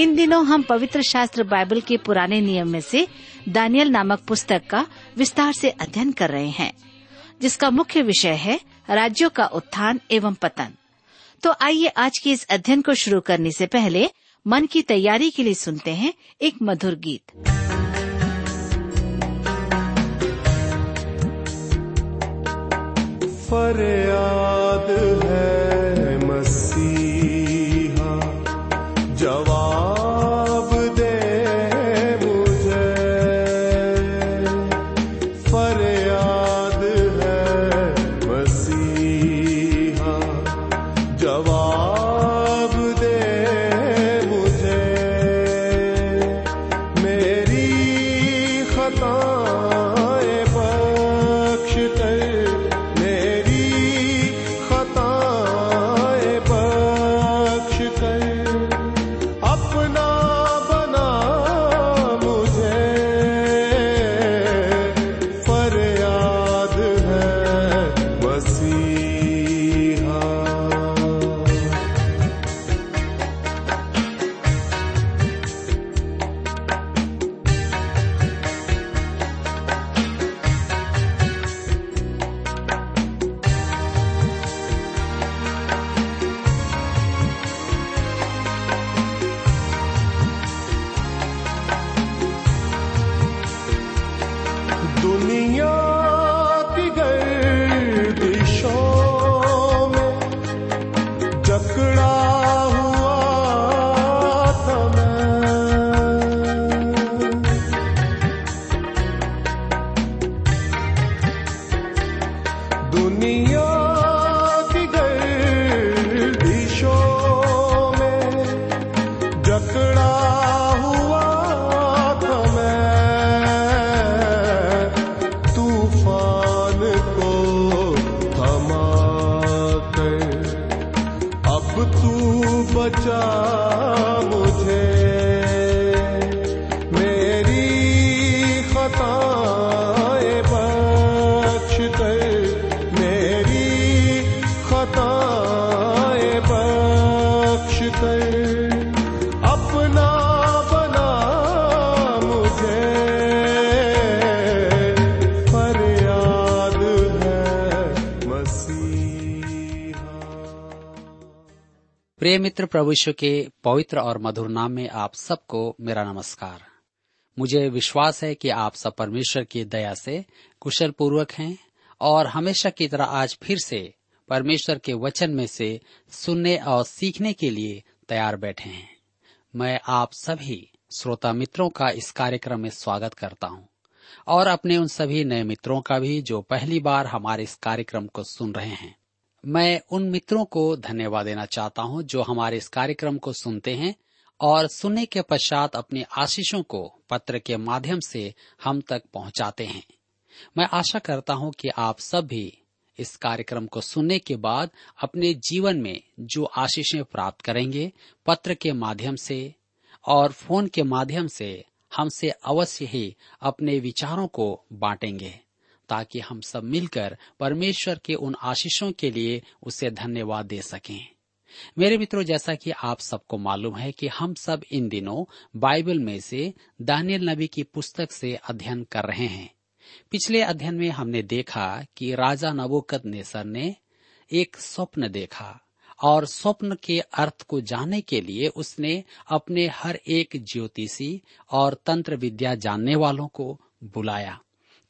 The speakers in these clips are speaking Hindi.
इन दिनों हम पवित्र शास्त्र बाइबल के पुराने नियम में से दानियल नामक पुस्तक का विस्तार से अध्ययन कर रहे हैं, जिसका मुख्य विषय है राज्यों का उत्थान एवं पतन। तो आइए आज के इस अध्ययन को शुरू करने से पहले मन की तैयारी के लिए सुनते हैं एक मधुर गीत। फरियाद है मसीहा, जवाब प्रिय मित्र प्रभु यीशु के पवित्र और मधुर नाम में आप सबको मेरा नमस्कार। मुझे विश्वास है कि आप सब परमेश्वर की दया से कुशल पूर्वक हैं और हमेशा की तरह आज फिर से परमेश्वर के वचन में से सुनने और सीखने के लिए तैयार बैठे हैं। मैं आप सभी श्रोता मित्रों का इस कार्यक्रम में स्वागत करता हूँ और अपने उन सभी नए मित्रों का भी जो पहली बार हमारे इस कार्यक्रम को सुन रहे हैं। मैं उन मित्रों को धन्यवाद देना चाहता हूँ जो हमारे इस कार्यक्रम को सुनते हैं और सुनने के पश्चात अपनी आशीषों को पत्र के माध्यम से हम तक पहुंचाते हैं। मैं आशा करता हूँ कि आप सब भी इस कार्यक्रम को सुनने के बाद अपने जीवन में जो आशीषें प्राप्त करेंगे, पत्र के माध्यम से और फ़ोन के माध्यम से हमसे अवश्य ही अपने विचारों को बांटेंगे। ताकि हम सब मिलकर परमेश्वर के उन आशीषों के लिए उसे धन्यवाद दे सकें। मेरे मित्रों, जैसा कि आप सबको मालूम है कि हम सब इन दिनों बाइबल में से दानियल नबी की पुस्तक से अध्ययन कर रहे हैं। पिछले अध्ययन में हमने देखा कि राजा नबोकत नेसर ने एक स्वप्न देखा और स्वप्न के अर्थ को जानने के लिए उसने अपने हर एक ज्योतिषी और तंत्र विद्या जानने वालों को बुलाया।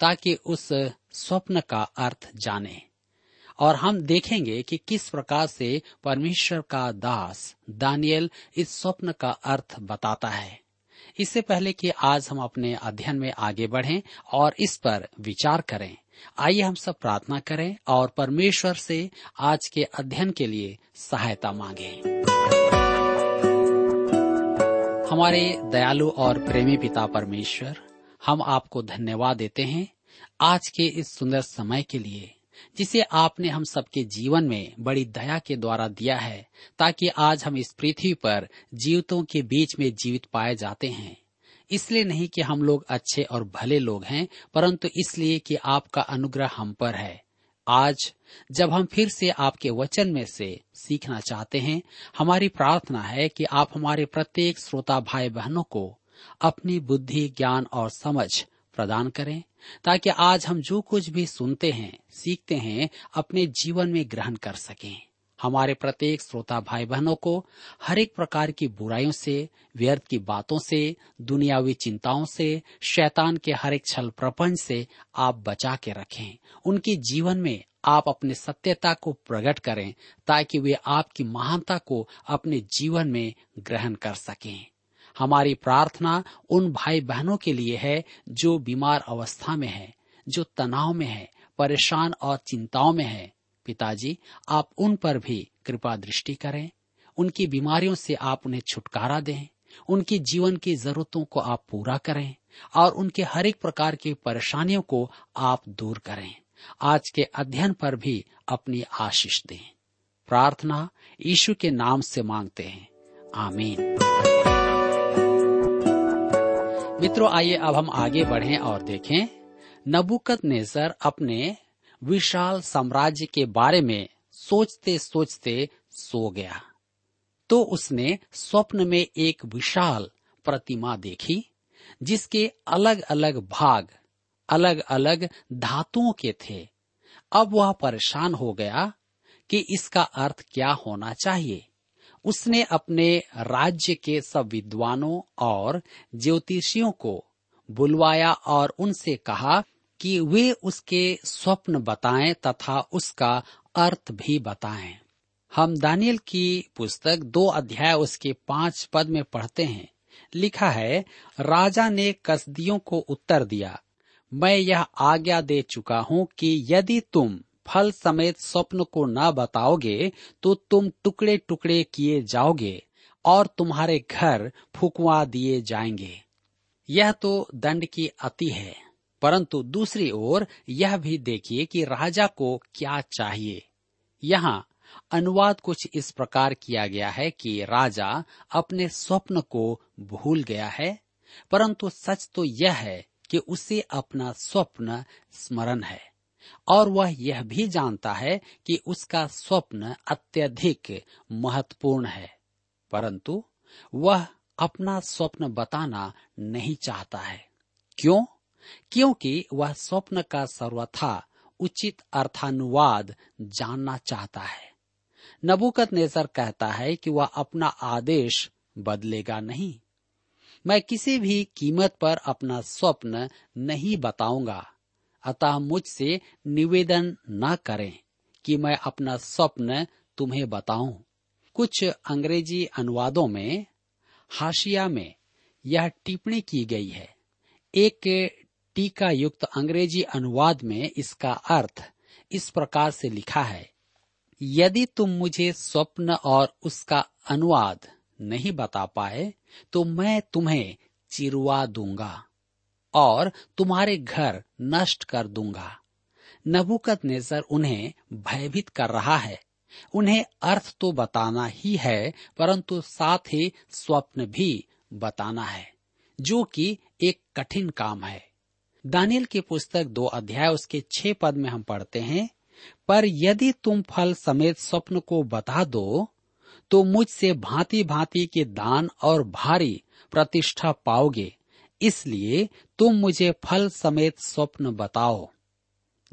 ताकि उस स्वप्न का अर्थ जाने। और हम देखेंगे कि किस प्रकार से परमेश्वर का दास दानियल इस स्वप्न का अर्थ बताता है। इससे पहले कि आज हम अपने अध्ययन में आगे बढ़ें और इस पर विचार करें, आइए हम सब प्रार्थना करें और परमेश्वर से आज के अध्ययन के लिए सहायता मांगे। हमारे दयालु और प्रेमी पिता परमेश्वर हम आपको धन्यवाद देते हैं आज के इस सुंदर समय के लिए, जिसे आपने हम सबके जीवन में बड़ी दया के द्वारा दिया है, ताकि आज हम इस पृथ्वी पर जीवितों के बीच में जीवित पाए जाते हैं। इसलिए नहीं कि हम लोग अच्छे और भले लोग हैं, परंतु इसलिए कि आपका अनुग्रह हम पर है। आज, जब हम फिर से आपके वचन में से सीखना चाहते हैं, हमारी प्रार्थना है कि आप हमारे प्रत्येक श्रोता भाई बहनों को अपनी बुद्धि, ज्ञान और समझ प्रदान करें, ताकि आज हम जो कुछ भी सुनते हैं, सीखते हैं, अपने जीवन में ग्रहण कर सकें। हमारे प्रत्येक श्रोता भाई बहनों को हर एक प्रकार की बुराइयों से, व्यर्थ की बातों से, दुनियावी चिंताओं से, शैतान के हर एक छल प्रपंच से आप बचा के रखें। उनके जीवन में आप अपने सत्यता को प्रकट करें, ताकि वे आपकी महानता को अपने जीवन में ग्रहण कर सकें। हमारी प्रार्थना उन भाई बहनों के लिए है जो बीमार अवस्था में है, जो तनाव में है, परेशान और चिंताओं में है। पिताजी, आप उन पर भी कृपा दृष्टि करें। उनकी बीमारियों से आप उन्हें छुटकारा दें। उनकी जीवन की जरूरतों को आप पूरा करें और उनके हर एक प्रकार की परेशानियों को आप दूर करें। आज के अध्ययन पर भी अपनी आशीष दें। प्रार्थना यीशु के नाम से मांगते हैं। आमीन। मित्रों, आइए अब हम आगे बढ़ें और देखें। नबुकत नेजर अपने विशाल साम्राज्य के बारे में सोचते सोचते सो गया। तो उसने स्वप्न में एक विशाल प्रतिमा देखी, जिसके अलग अलग भाग अलग अलग धातुओं के थे। अब वह परेशान हो गया कि इसका अर्थ क्या होना चाहिए। उसने अपने राज्य के सब विद्वानों और ज्योतिषियों को बुलवाया और उनसे कहा कि वे उसके स्वप्न बताएँ तथा उसका अर्थ भी बताएँ। हम दानियल की पुस्तक दो अध्याय उसके पाँच पद में पढ़ते हैं। लिखा है, राजा ने कसदियों को उत्तर दिया, मैं यह आज्ञा दे चुका हूँ कि यदि तुम फल समेत स्वप्न को न बताओगे तो तुम टुकड़े टुकड़े किए जाओगे और तुम्हारे घर फुकवा दिए जाएँगे। यह तो दंड की अति है, परंतु दूसरी ओर यह भी देखिए कि राजा को क्या चाहिए। यहाँ अनुवाद कुछ इस प्रकार किया गया है कि राजा अपने स्वप्न को भूल गया है, परंतु सच तो यह है कि उसे अपना स्वप्न स्मरण है। और वह यह भी जानता है कि उसका स्वप्न अत्यधिक महत्वपूर्ण है, परंतु वह अपना स्वप्न बताना नहीं चाहता है। क्यों? क्योंकि वह स्वप्न का सर्वथा उचित अर्थानुवाद जानना चाहता है। नबुकत नेसर कहता है कि वह अपना आदेश बदलेगा नहीं। मैं किसी भी कीमत पर अपना स्वप्न नहीं बताऊँगा। अतः मुझसे निवेदन न करें कि मैं अपना स्वप्न तुम्हें बताऊँ। कुछ अंग्रेज़ी अनुवादों में, हाशिया में यह टिप्पणी की गई है। एक टीका युक्त अंग्रेज़ी अनुवाद में इसका अर्थ इस प्रकार से लिखा है, यदि तुम मुझे स्वप्न और उसका अनुवाद नहीं बता पाए तो मैं तुम्हें चिरवा दूँगा। और तुम्हारे घर नष्ट कर दूँगा। नबुकत नेजर उन्हें भयभीत कर रहा है। उन्हें अर्थ तो बताना ही है, परंतु साथ ही स्वप्न भी बताना है, जो कि एक कठिन काम है। दानियल की पुस्तक दो अध्याय, उसके छह पद में हम पढ़ते हैं, पर यदि तुम फल समेत स्वप्न को बता दो तो मुझसे भांति भांति के दान और भारी प्रतिष्ठा पाओगे। इसलिए तुम मुझे फल समेत स्वप्न बताओ।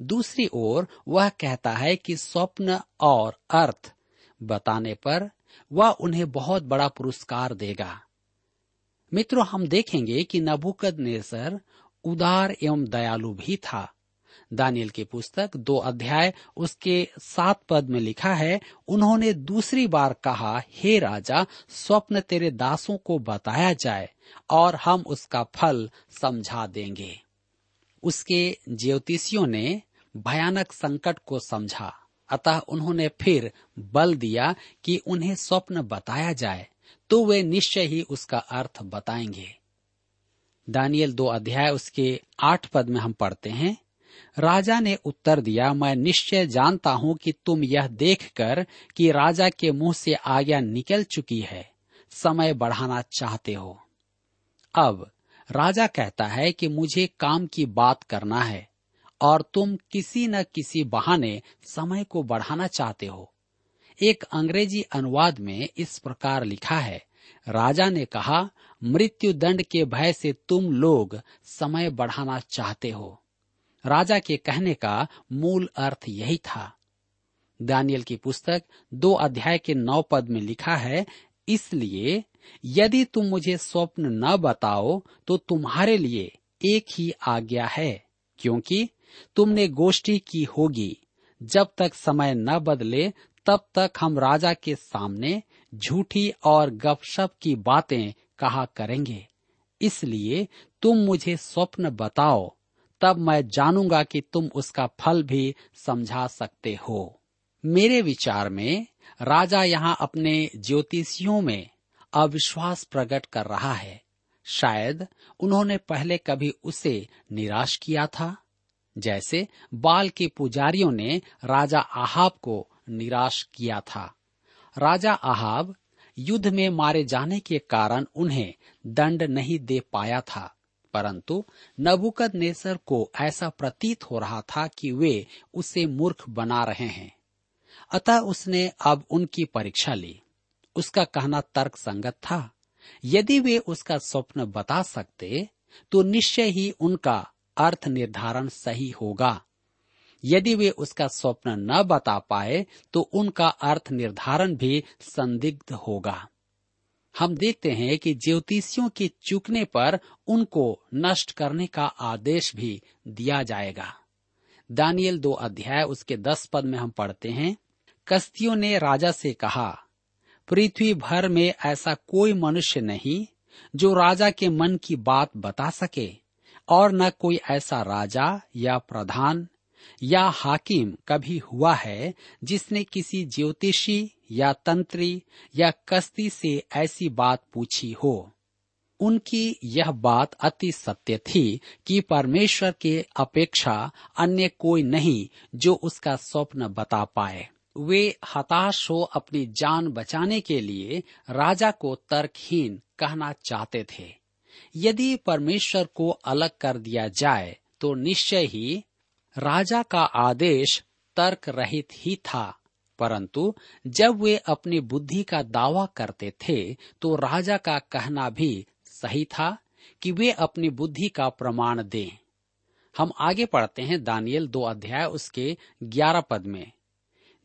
दूसरी ओर वह कहता है कि स्वप्न और अर्थ बताने पर वह उन्हें बहुत बड़ा पुरस्कार देगा। मित्रों, हम देखेंगे कि नबुकद नेसर उदार एवं दयालु भी था। दानियल की पुस्तक, दो अध्याय, उसके सात पद में लिखा है, उन्होंने दूसरी बार कहा, हे राजा, स्वप्न तेरे दासों को बताया जाए और हम उसका फल समझा देंगे। उसके ज्योतिषियों ने भयानक संकट को समझा। अतः उन्होंने फिर बल दिया कि उन्हें स्वप्न बताया जाए तो वे निश्चय ही उसका अर्थ बताएँगे। दानियल दो अध्याय, उसके आठ पद में हम पढ़ते हैं। राजा ने उत्तर दिया, मैं निश्चय जानता हूँ कि तुम यह देखकर कि राजा के मुँह से आज्ञा निकल चुकी है। समय बढ़ाना चाहते हो। अब राजा कहता है कि मुझे काम की बात करना है, और तुम किसी न किसी बहाने समय को बढ़ाना चाहते हो। एक अंग्रेज़ी अनुवाद में इस प्रकार लिखा है, राजा ने कहा मृत्यु दंड के भय से तुम लोग समय बढ़ाना चाहते हो। राजा के कहने का मूल अर्थ यही था। दानियल की पुस्तक दो अध्याय के नौ पद में लिखा है, इसलिए यदि तुम मुझे स्वप्न न बताओ तो तुम्हारे लिए एक ही आज्ञा है, क्योंकि तुमने गोष्ठी की होगी। जब तक समय न बदले, तब तक हम राजा के सामने झूठी और गपशप की बातें कहा करेंगे। इसलिए तुम मुझे स्वप्न बताओ तब मैं जानूँगा कि तुम उसका फल भी समझा सकते हो। मेरे विचार में, राजा यहाँ अपने ज्योतिषियों में अविश्वास प्रकट कर रहा है। शायद उन्होंने पहले कभी उसे निराश किया था। जैसे बाल के पुजारियों ने राजा आहाब को निराश किया था। राजा आहाब युद्ध में मारे जाने के कारण उन्हें दंड नहीं दे पाया था। परंतु नबुकद नेसर को ऐसा प्रतीत हो रहा था कि वे उसे मूर्ख बना रहे हैं। अतः उसने अब उनकी परीक्षा ली। उसका कहना तर्क संगत था। यदि वे उसका स्वप्न बता सकते तो निश्चय ही उनका अर्थ निर्धारण सही होगा। यदि वे उसका स्वप्न न बता पाए तो उनका अर्थ निर्धारण भी संदिग्ध होगा। हम देखते हैं कि ज्योतिषियों के चूकने पर उनको नष्ट करने का आदेश भी दिया जाएगा। दानियल दो अध्याय, उसके दस पद में हम पढ़ते हैं। कस्तियों ने राजा से कहा पृथ्वी भर में ऐसा कोई मनुष्य नहीं जो राजा के मन की बात बता सके, और न कोई ऐसा राजा या प्रधान या हाकिम कभी हुआ है जिसने किसी ज्योतिषी या तंत्री या कस्ती से ऐसी बात पूछी हो। उनकी यह बात अति सत्य थी कि परमेश्वर के अपेक्षा अन्य कोई नहीं जो उसका स्वप्न बता पाए। वे हताश हो अपनी जान बचाने के लिए राजा को तर्कहीन कहना चाहते थे। यदि परमेश्वर को अलग कर दिया जाए तो निश्चय ही राजा का आदेश तर्क रहित ही था। परंतु जब वे अपनी बुद्धि का दावा करते थे तो राजा का कहना भी सही था कि वे अपनी बुद्धि का प्रमाण दें। हम आगे पढ़ते हैं दानियल दो अध्याय उसके ग्यारह पद में।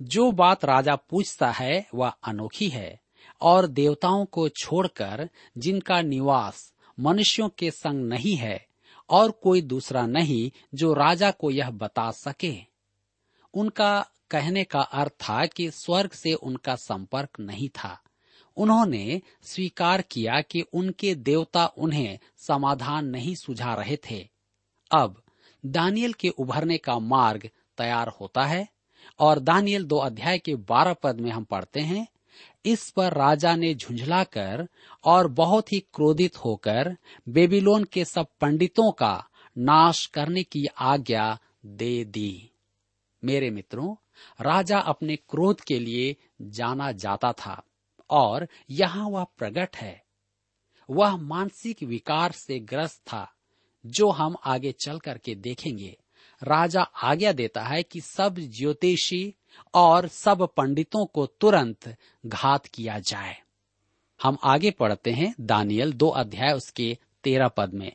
जो बात राजा पूछता है, वह अनोखी है, और देवताओं को छोड़कर जिनका निवास मनुष्यों के संग नहीं है, और कोई दूसरा नहीं जो राजा को यह बता सके। उनका कहने का अर्थ था कि स्वर्ग से उनका संपर्क नहीं था। उन्होंने स्वीकार किया कि उनके देवता उन्हें समाधान नहीं सुझा रहे थे। अब, दानियल के उभरने का मार्ग तैयार होता है, और दानियल दो अध्याय के बारह पद में हम पढ़ते हैं, इस पर राजा ने झुंझलाकर और बहुत ही क्रोधित होकर बेबीलोन के सब पंडितों का नाश करने की आज्ञा दे दी। मेरे मित्रों, राजा अपने क्रोध के लिए जाना जाता था और यहाँ वह प्रकट है। वह मानसिक विकार से ग्रस्त था, जो हम आगे चल करके देखेंगे। राजा आज्ञा देता है कि सब ज्योतिषी और सब पंडितों को तुरंत घात किया जाए। हम आगे पढ़ते हैं दानियल दो अध्याय उसके तेरह पद में।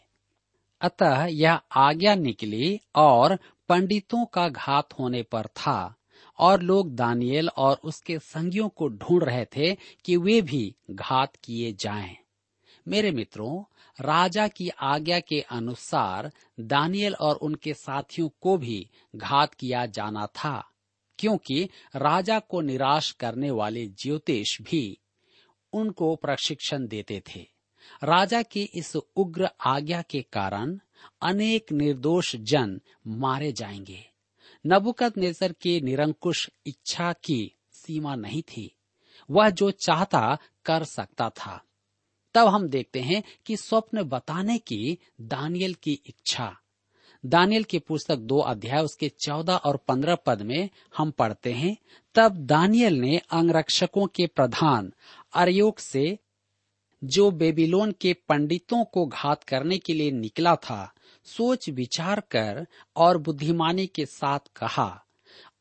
अतः यह आज्ञा निकली और पंडितों का घात होने पर था और लोग दानियल और उसके संगियों को ढूंढ रहे थे कि वे भी घात किए जाएँ। मेरे मित्रों, राजा की आज्ञा के अनुसार दानियल और उनके साथियों को भी घात किया जाना था, क्योंकि राजा को निराश करने वाले ज्योतिष भी उनको प्रशिक्षण देते थे राजा की इस उग्र आज्ञा के कारण अनेक निर्दोष जन मारे जाएँगे। नबुकत नेसर की निरंकुश इच्छा की सीमा नहीं थी। वह जो चाहता कर सकता था। तब हम देखते हैं कि स्वप्न बताने की दानियल की इच्छा। दानियल की पुस्तक दो अध्याय, उसके चौदह और पंद्रह पद में हम पढ़ते हैं, तब दानियल ने अंगरक्षकों के प्रधान अरयोग से जो बेबीलोन के पंडितों को घात करने के लिए निकला था, सोच विचार कर और बुद्धिमानी के साथ कहा।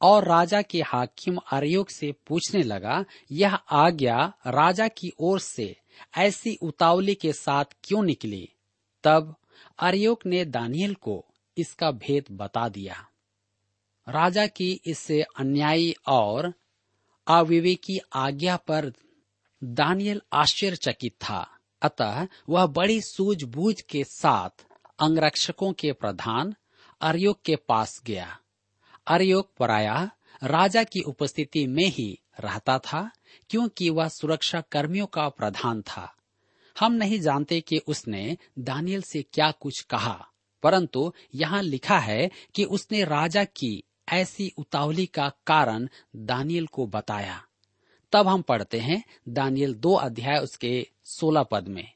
और राजा के हाकिम अरयोग से पूछने लगा, यह आज्ञा राजा की ओर से ऐसी उतावली के साथ क्यों निकली? तब अरयोग ने दानियल को इसका भेद बता दिया। राजा की इससे अन्यायी और अविवेकी आज्ञा पर दानियल आश्चर्यचकित था। अतः वह बड़ी सूझबूझ के साथ अंगरक्षकों के प्रधान अरयोग के पास गया। अरयोग पराया राजा की उपस्थिति में ही रहता था, क्योंकि वह सुरक्षा कर्मियों का प्रधान था। हम नहीं जानते कि उसने दानियल से क्या कुछ कहा, परंतु यहाँ लिखा है कि उसने राजा की ऐसी उतावली का कारण दानियल को बताया। तब हम पढ़ते हैं दानियल दो अध्याय उसके सोलह पद में।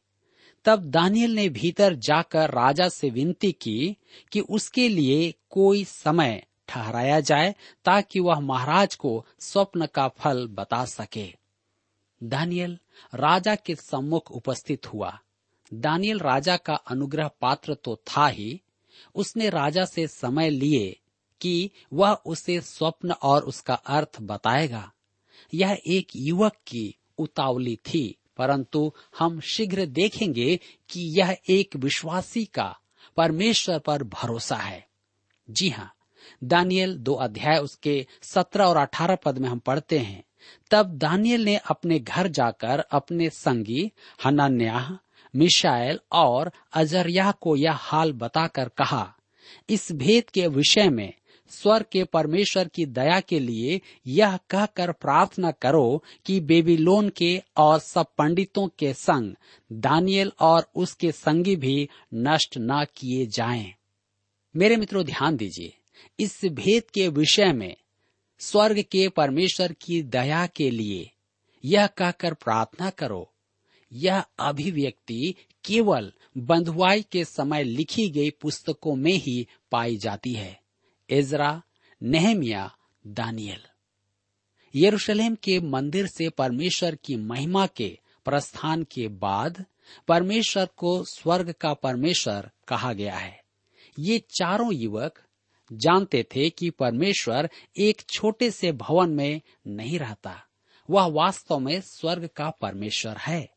तब दानियल ने भीतर जाकर राजा से विनती की कि उसके लिए कोई समय ठहराया जाए ताकि वह महाराज को स्वप्न का फल बता सके। दानियल राजा के सम्मुख उपस्थित हुआ। दानियल राजा का अनुग्रह पात्र तो था ही। उसने राजा से समय लिए कि वह उसे स्वप्न और उसका अर्थ बताएगा। यह एक युवक की उतावली थी, परंतु हम शीघ्र देखेंगे कि यह एक विश्वासी का परमेश्वर पर भरोसा है। जी हाँ दानियल दो अध्याय उसके सत्रह और अठारह पद में हम पढ़ते हैं। तब दानियल ने अपने घर जाकर अपने संगी हनान्याह, मिशाएल और अजरिया को यह हाल बताकर कहा, इस भेद के विषय में स्वर के परमेश्वर की दया के लिए यह कहकर प्रार्थना करो कि बेबीलोन के और सब पंडितों के संग, दानियल और उसके संगी भी नष्ट न किए जाएँ। मेरे मित्रों, ध्यान दीजिए, इस भेद के विषय में स्वर्ग के परमेश्वर की दया के लिए यह कहकर प्रार्थना करो यह अभिव्यक्ति केवल बंधुआई के समय लिखी गई पुस्तकों में ही पाई जाती है एजरा, नेहमिया दानियल यरूशलेम के मंदिर से परमेश्वर की महिमा के प्रस्थान के बाद परमेश्वर को स्वर्ग का परमेश्वर कहा गया है। ये चारों युवक जानते थे कि परमेश्वर एक छोटे से भवन में नहीं रहता। वह वास्तव में स्वर्ग का परमेश्वर है।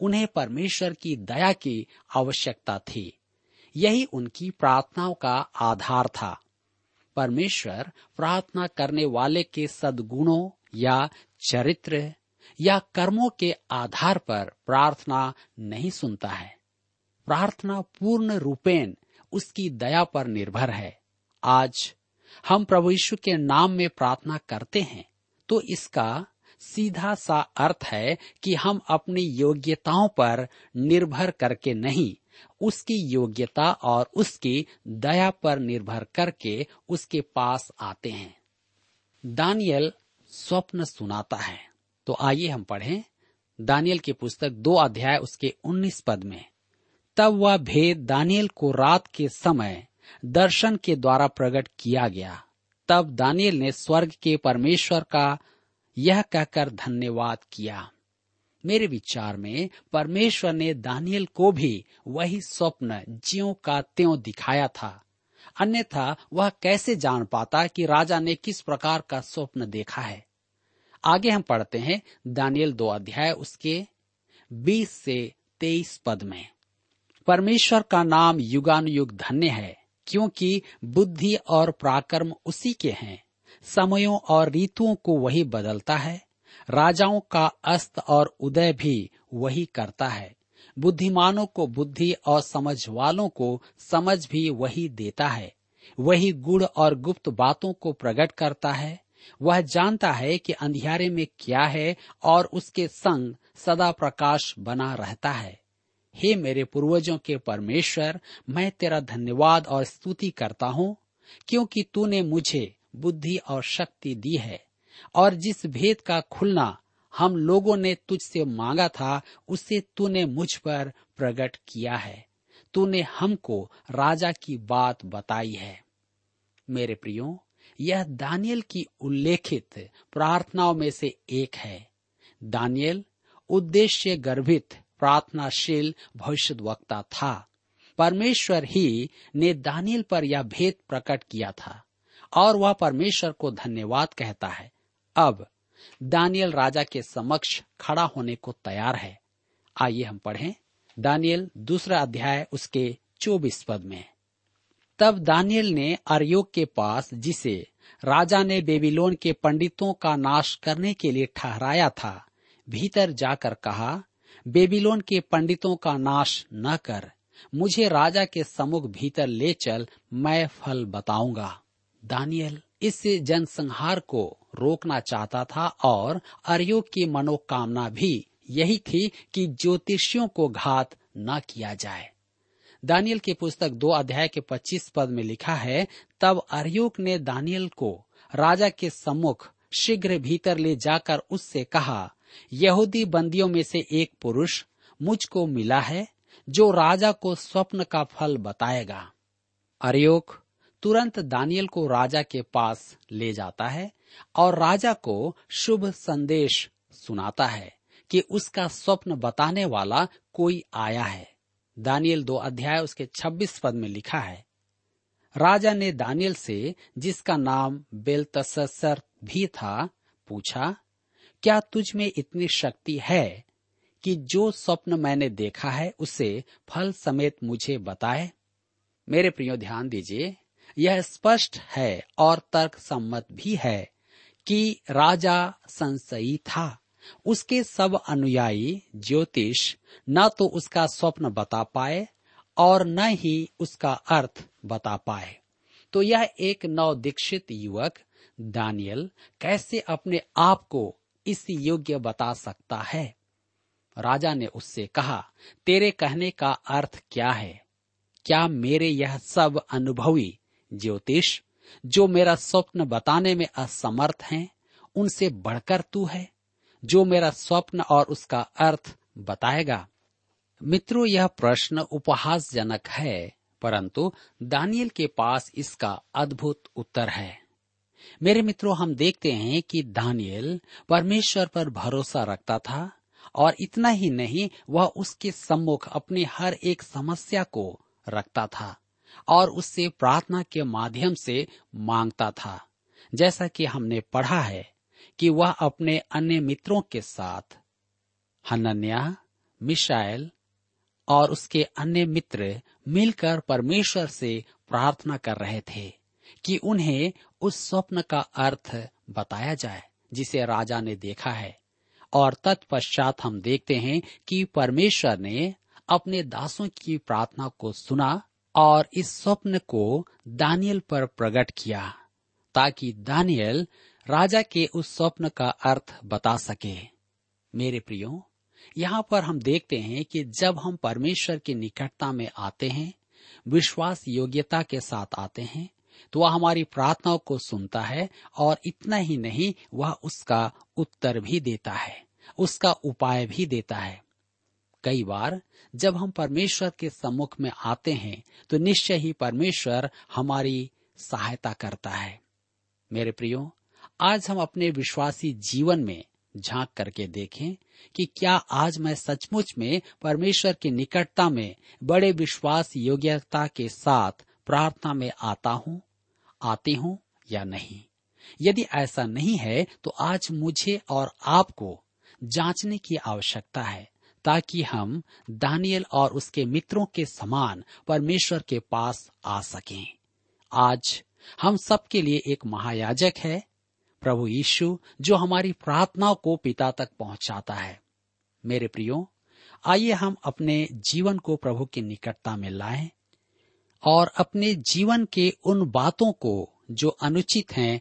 उन्हें परमेश्वर की दया की आवश्यकता थी। यही उनकी प्रार्थनाओं का आधार था। परमेश्वर प्रार्थना करने वाले के सद्गुणों या चरित्र या कर्मों के आधार पर प्रार्थना नहीं सुनता है। प्रार्थना पूर्ण रूपेण उसकी दया पर निर्भर है। आज हम प्रभु यीशु के नाम में प्रार्थना करते हैं तो इसका सीधा सा अर्थ है कि हम अपनी योग्यताओं पर निर्भर करके नहीं उसकी योग्यता और उसकी दया पर निर्भर करके उसके पास आते हैं। दानियल स्वप्न सुनाता है। तो आइए हम पढ़ें। दानियल की पुस्तक दो अध्याय उसके उन्नीस पद में। तब वह भेद दानियल को रात के समय दर्शन के द्वारा प्रकट किया गया। तब दानियल ने स्वर्ग के परमेश्वर का यह कहकर धन्यवाद किया। मेरे विचार में परमेश्वर ने दानियल को भी वही स्वप्न ज्यो का त्यों दिखाया था। अन्यथा वह कैसे जान पाता कि राजा ने किस प्रकार का स्वप्न देखा है? आगे हम पढ़ते हैं दानियल दो अध्याय उसके 20 से 23 पद में। परमेश्वर का नाम युगानुयुग धन्य है, क्योंकि बुद्धि और पराक्रम उसी के हैं। समयों और ऋतुओं को वही बदलता है राजाओं का अस्त और उदय भी वही करता है। बुद्धिमानों को बुद्धि और समझ वालों को समझ भी वही देता है। वही गुड़ और गुप्त बातों को प्रकट करता है। वह जानता है कि अंधियारे में क्या है और उसके संग सदा प्रकाश बना रहता है। हे मेरे पूर्वजों के परमेश्वर, मैं तेरा धन्यवाद और स्तुति करता हूँ, क्योंकि तूने मुझे बुद्धि और शक्ति दी है। और जिस भेद का खुलना हम लोगों ने तुझसे मांगा था, उसे तूने मुझ पर प्रकट किया है। तूने हमको राजा की बात बताई है। मेरे प्रियो, यह दानियल की उल्लेखित प्रार्थनाओं में से एक है। दानियल उद्देश्य गर्भित, प्रार्थनाशील भविष्य वक्ता था। परमेश्वर ही ने दानियल पर यह भेद प्रकट किया था और वह परमेश्वर को धन्यवाद कहता है। अब दानियल राजा के समक्ष खड़ा होने को तैयार है। आइए हम पढ़ें दानियल दूसरा अध्याय उसके चौबीस पद में। तब दानियल ने अरयोग के पास, जिसे राजा ने बेबीलोन के पंडितों का नाश करने के लिए ठहराया था, भीतर जाकर कहा, बेबीलोन के पंडितों का नाश न कर, मुझे राजा के सम्मुख भीतर ले चल, मैं फल बताऊँगा। दानियल इस जनसंहार को रोकना चाहता था और अरयोग की मनोकामना भी यही थी कि ज्योतिषियों को घात न किया जाए। दानियल की पुस्तक दो अध्याय के पच्चीस पद में लिखा है, तब अरयोग ने दानियल को राजा के सम्मुख शीघ्र भीतर ले जाकर उससे कहा, यहूदी बंदियों में से एक पुरुष मुझको मिला है, जो राजा को स्वप्न का फल बताएगा। अरयोग तुरंत दानियल को राजा के पास ले जाता है और राजा को शुभ संदेश सुनाता है कि उसका स्वप्न बताने वाला कोई आया है। दानियल दो अध्याय उसके 26 पद में लिखा है, राजा ने दानियल से, जिसका नाम बेलतसर भी था, पूछा, क्या तुझ में इतनी शक्ति है कि जो स्वप्न मैंने देखा है उसे फल समेत मुझे बताए? मेरे प्रियो, ध्यान दीजिए यह स्पष्ट है और तर्क सम्मत भी है कि राजा संशयी था। उसके सब अनुयायी ज्योतिष न तो उसका स्वप्न बता पाए और न ही उसका अर्थ बता पाए। तो यह एक नवदीक्षित युवक, दानियल, कैसे अपने आप को इस योग्य बता सकता है? राजा ने उससे कहा, तेरे कहने का अर्थ क्या है? क्या मेरे यह सब अनुभवी ज्योतिष, जो मेरा स्वप्न बताने में असमर्थ हैं, उनसे बढ़कर तू है, जो मेरा स्वप्न और उसका अर्थ बताएगा। मित्रों, यह प्रश्न उपहासजनक है, परंतु दानियल के पास इसका अद्भुत उत्तर है। मेरे मित्रों, हम देखते हैं कि दानियल परमेश्वर पर भरोसा रखता था, और इतना ही नहीं, वह उसके सम्मुख अपनी हर एक समस्या को रखता था। और उससे प्रार्थना के माध्यम से माँगता था। जैसा कि हमने पढ़ा है कि वह अपने अन्य मित्रों के साथ, हनन्या मिशाइल और उसके अन्य मित्र मिलकर परमेश्वर से प्रार्थना कर रहे थे कि उन्हें उस स्वप्न का अर्थ बताया जाए, जिसे राजा ने देखा है। और तत्पश्चात हम देखते हैं कि परमेश्वर ने अपने दासों की प्रार्थना को सुना और इस स्वप्न को दानियल पर प्रकट किया, ताकि दानियल राजा के उस स्वप्न का अर्थ बता सके। मेरे प्रियो, यहाँ पर हम देखते हैं कि जब हम परमेश्वर की निकटता में आते हैं, विश्वास योग्यता के साथ आते हैं तो वह हमारी प्रार्थनाओं को सुनता है और इतना ही नहीं, वह उसका उत्तर भी देता है, उसका उपाय भी देता है। कई बार जब हम परमेश्वर के सम्मुख में आते हैं तो निश्चय ही परमेश्वर हमारी सहायता करता है। मेरे प्रियो, आज हम अपने विश्वासी जीवन में झाँक करके देखें कि क्या आज मैं सचमुच में परमेश्वर की निकटता में बड़े विश्वास योग्यता के साथ प्रार्थना में आता हूँ, आती हूँ या नहीं? यदि ऐसा नहीं है तो आज मुझे और आपको जांचने की आवश्यकता है। ताकि हम दानियल और उसके मित्रों के समान परमेश्वर के पास आ सकें। आज हम सबके लिए एक महायाजक है, प्रभु यीशु, जो हमारी प्रार्थनाओं को पिता तक पहुंचाता है। मेरे प्रियो, आइए हम अपने जीवन को प्रभु की निकटता में लाएँ और अपने जीवन के उन बातों को जो अनुचित हैं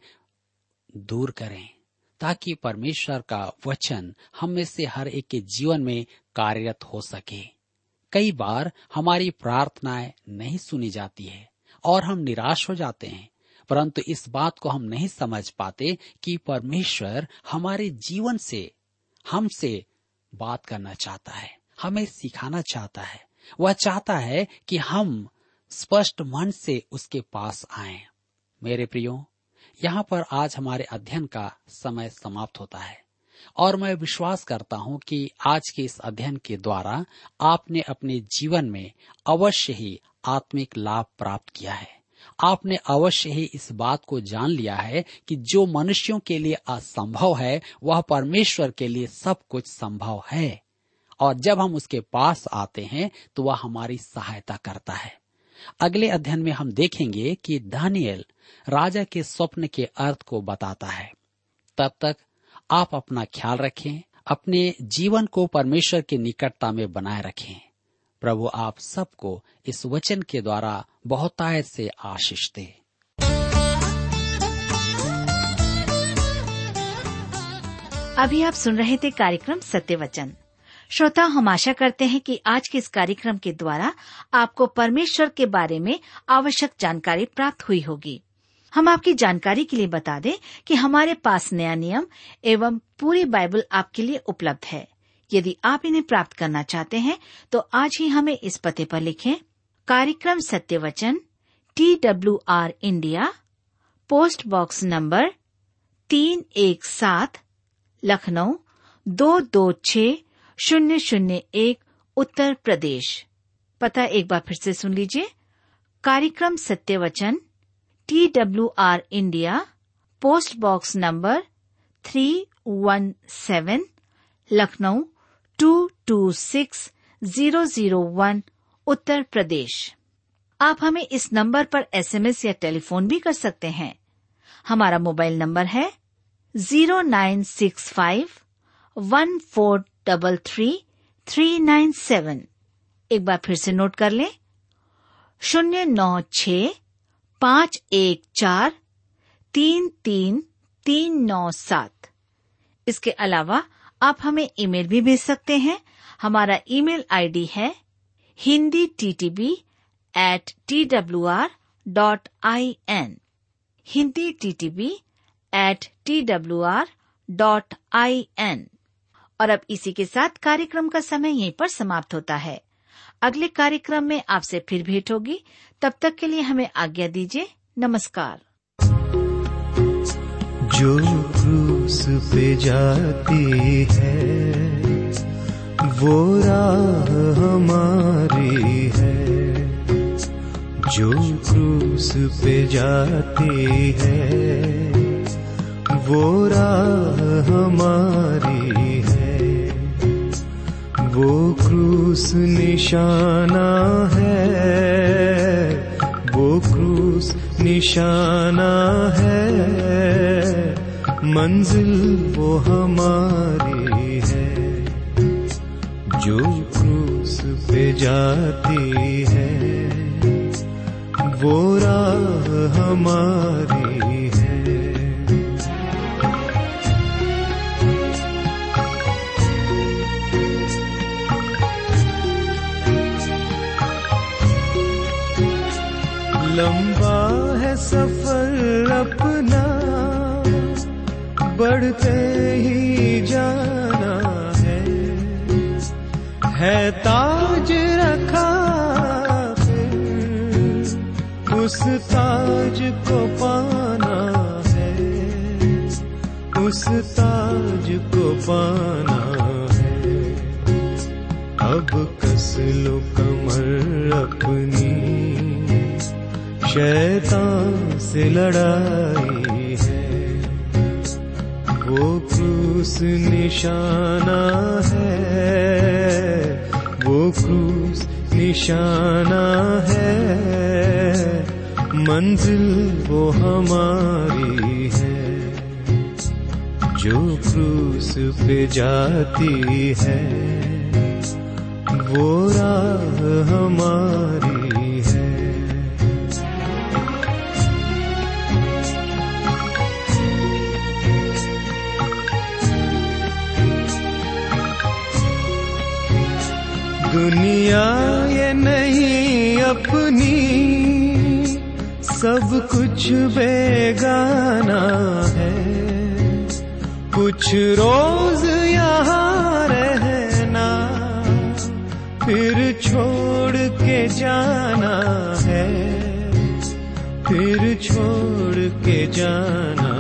दूर करें। ताकि परमेश्वर का वचन हम में से हर एक के जीवन में कार्यरत हो सके। कई बार हमारी प्रार्थनाएँ नहीं सुनी जाती है और हम निराश हो जाते हैं, परंतु इस बात को हम नहीं समझ पाते कि परमेश्वर हमारे जीवन से हमसे बात करना चाहता है, हमें सिखाना चाहता है। वह चाहता है कि हम स्पष्ट मन से उसके पास आए। मेरे प्रियो यहाँ पर आज हमारे अध्ययन का समय समाप्त होता है। और मैं विश्वास करता हूँ कि आज के इस अध्ययन के द्वारा आपने अपने जीवन में अवश्य ही आत्मिक लाभ प्राप्त किया है। आपने अवश्य ही इस बात को जान लिया है कि जो मनुष्यों के लिए असंभव है, वह परमेश्वर के लिए सब कुछ संभव है। और जब हम उसके पास आते हैं तो वह हमारी सहायता करता है। अगले अध्ययन में हम देखेंगे कि दानियल राजा के स्वप्न के अर्थ को बताता है। तब तक आप अपना ख्याल रखें, अपने जीवन को परमेश्वर की निकटता में बनाए रखें। प्रभु, आप सबको इस वचन के द्वारा बहुतायत से आशीष दे। अभी आप सुन रहे थे कार्यक्रम सत्य वचन। श्रोता, हम आशा करते हैं कि आज के इस कार्यक्रम के द्वारा आपको परमेश्वर के बारे में आवश्यक जानकारी प्राप्त हुई होगी। हम आपकी जानकारी के लिए बता दें कि हमारे पास नया नियम एवं पूरी बाइबल आपके लिए उपलब्ध है। यदि आप इन्हें प्राप्त करना चाहते हैं तो आज ही हमें इस पते पर लिखें, कार्यक्रम Satyavachan, T W R India, post box number तीन एक सात, लखनऊ, दो दो छ शून्य शून्य एक उत्तर प्रदेश। पता एक बार फिर से सुन लीजिए। कार्यक्रम Satya Vachan T W R India post box number three one seven Lucknow two two six zero zero one Uttar Pradesh. आप हमें इस नंबर पर एसएमएस या टेलीफोन भी कर सकते हैं। हमारा मोबाइल नंबर है zero nine six five one four double three three nine seven एक बार फिर से नोट कर लें। शून्य नौ छ पाँच एक चार, तीन तीन तीन नौ सात। इसके अलावा आप हमें ईमेल भी भेज सकते हैं। हमारा ईमेल आईडी है Hindi T T B at T W R dot I N Hindi T T B at T W R dot I N और अब इसी के साथ कार्यक्रम का समय यहीं पर समाप्त होता है। अगले कार्यक्रम में आपसे फिर भेंट होगी। तब तक के लिए हमें आज्ञा दीजिए। नमस्कार। जो क्रूस पे जाती है, वो राह हमारी है। जो क्रूस पे जाती है, वो राह हमारी वो क्रूस निशाना है। वो क्रूस निशाना है। मंजिल वो हमारी है। जो क्रूस पे जाती है वो राह हमारी बढ़ते ही जाना है। है ताज रखा फिर उस ताज को पाना है। उस ताज को पाना है। अब कस लो कमर अपनी शैतान से लड़ाई क्रूस निशाना है। वो क्रूस निशाना है। मंजिल वो हमारी है, जो क्रूस पे जाती है। वो राह हमारी दुनिया ये नहीं अपनी। सब कुछ बेगाना है। कुछ रोज यहाँ रहना, फिर छोड़ के जाना है। फिर छोड़ के जाना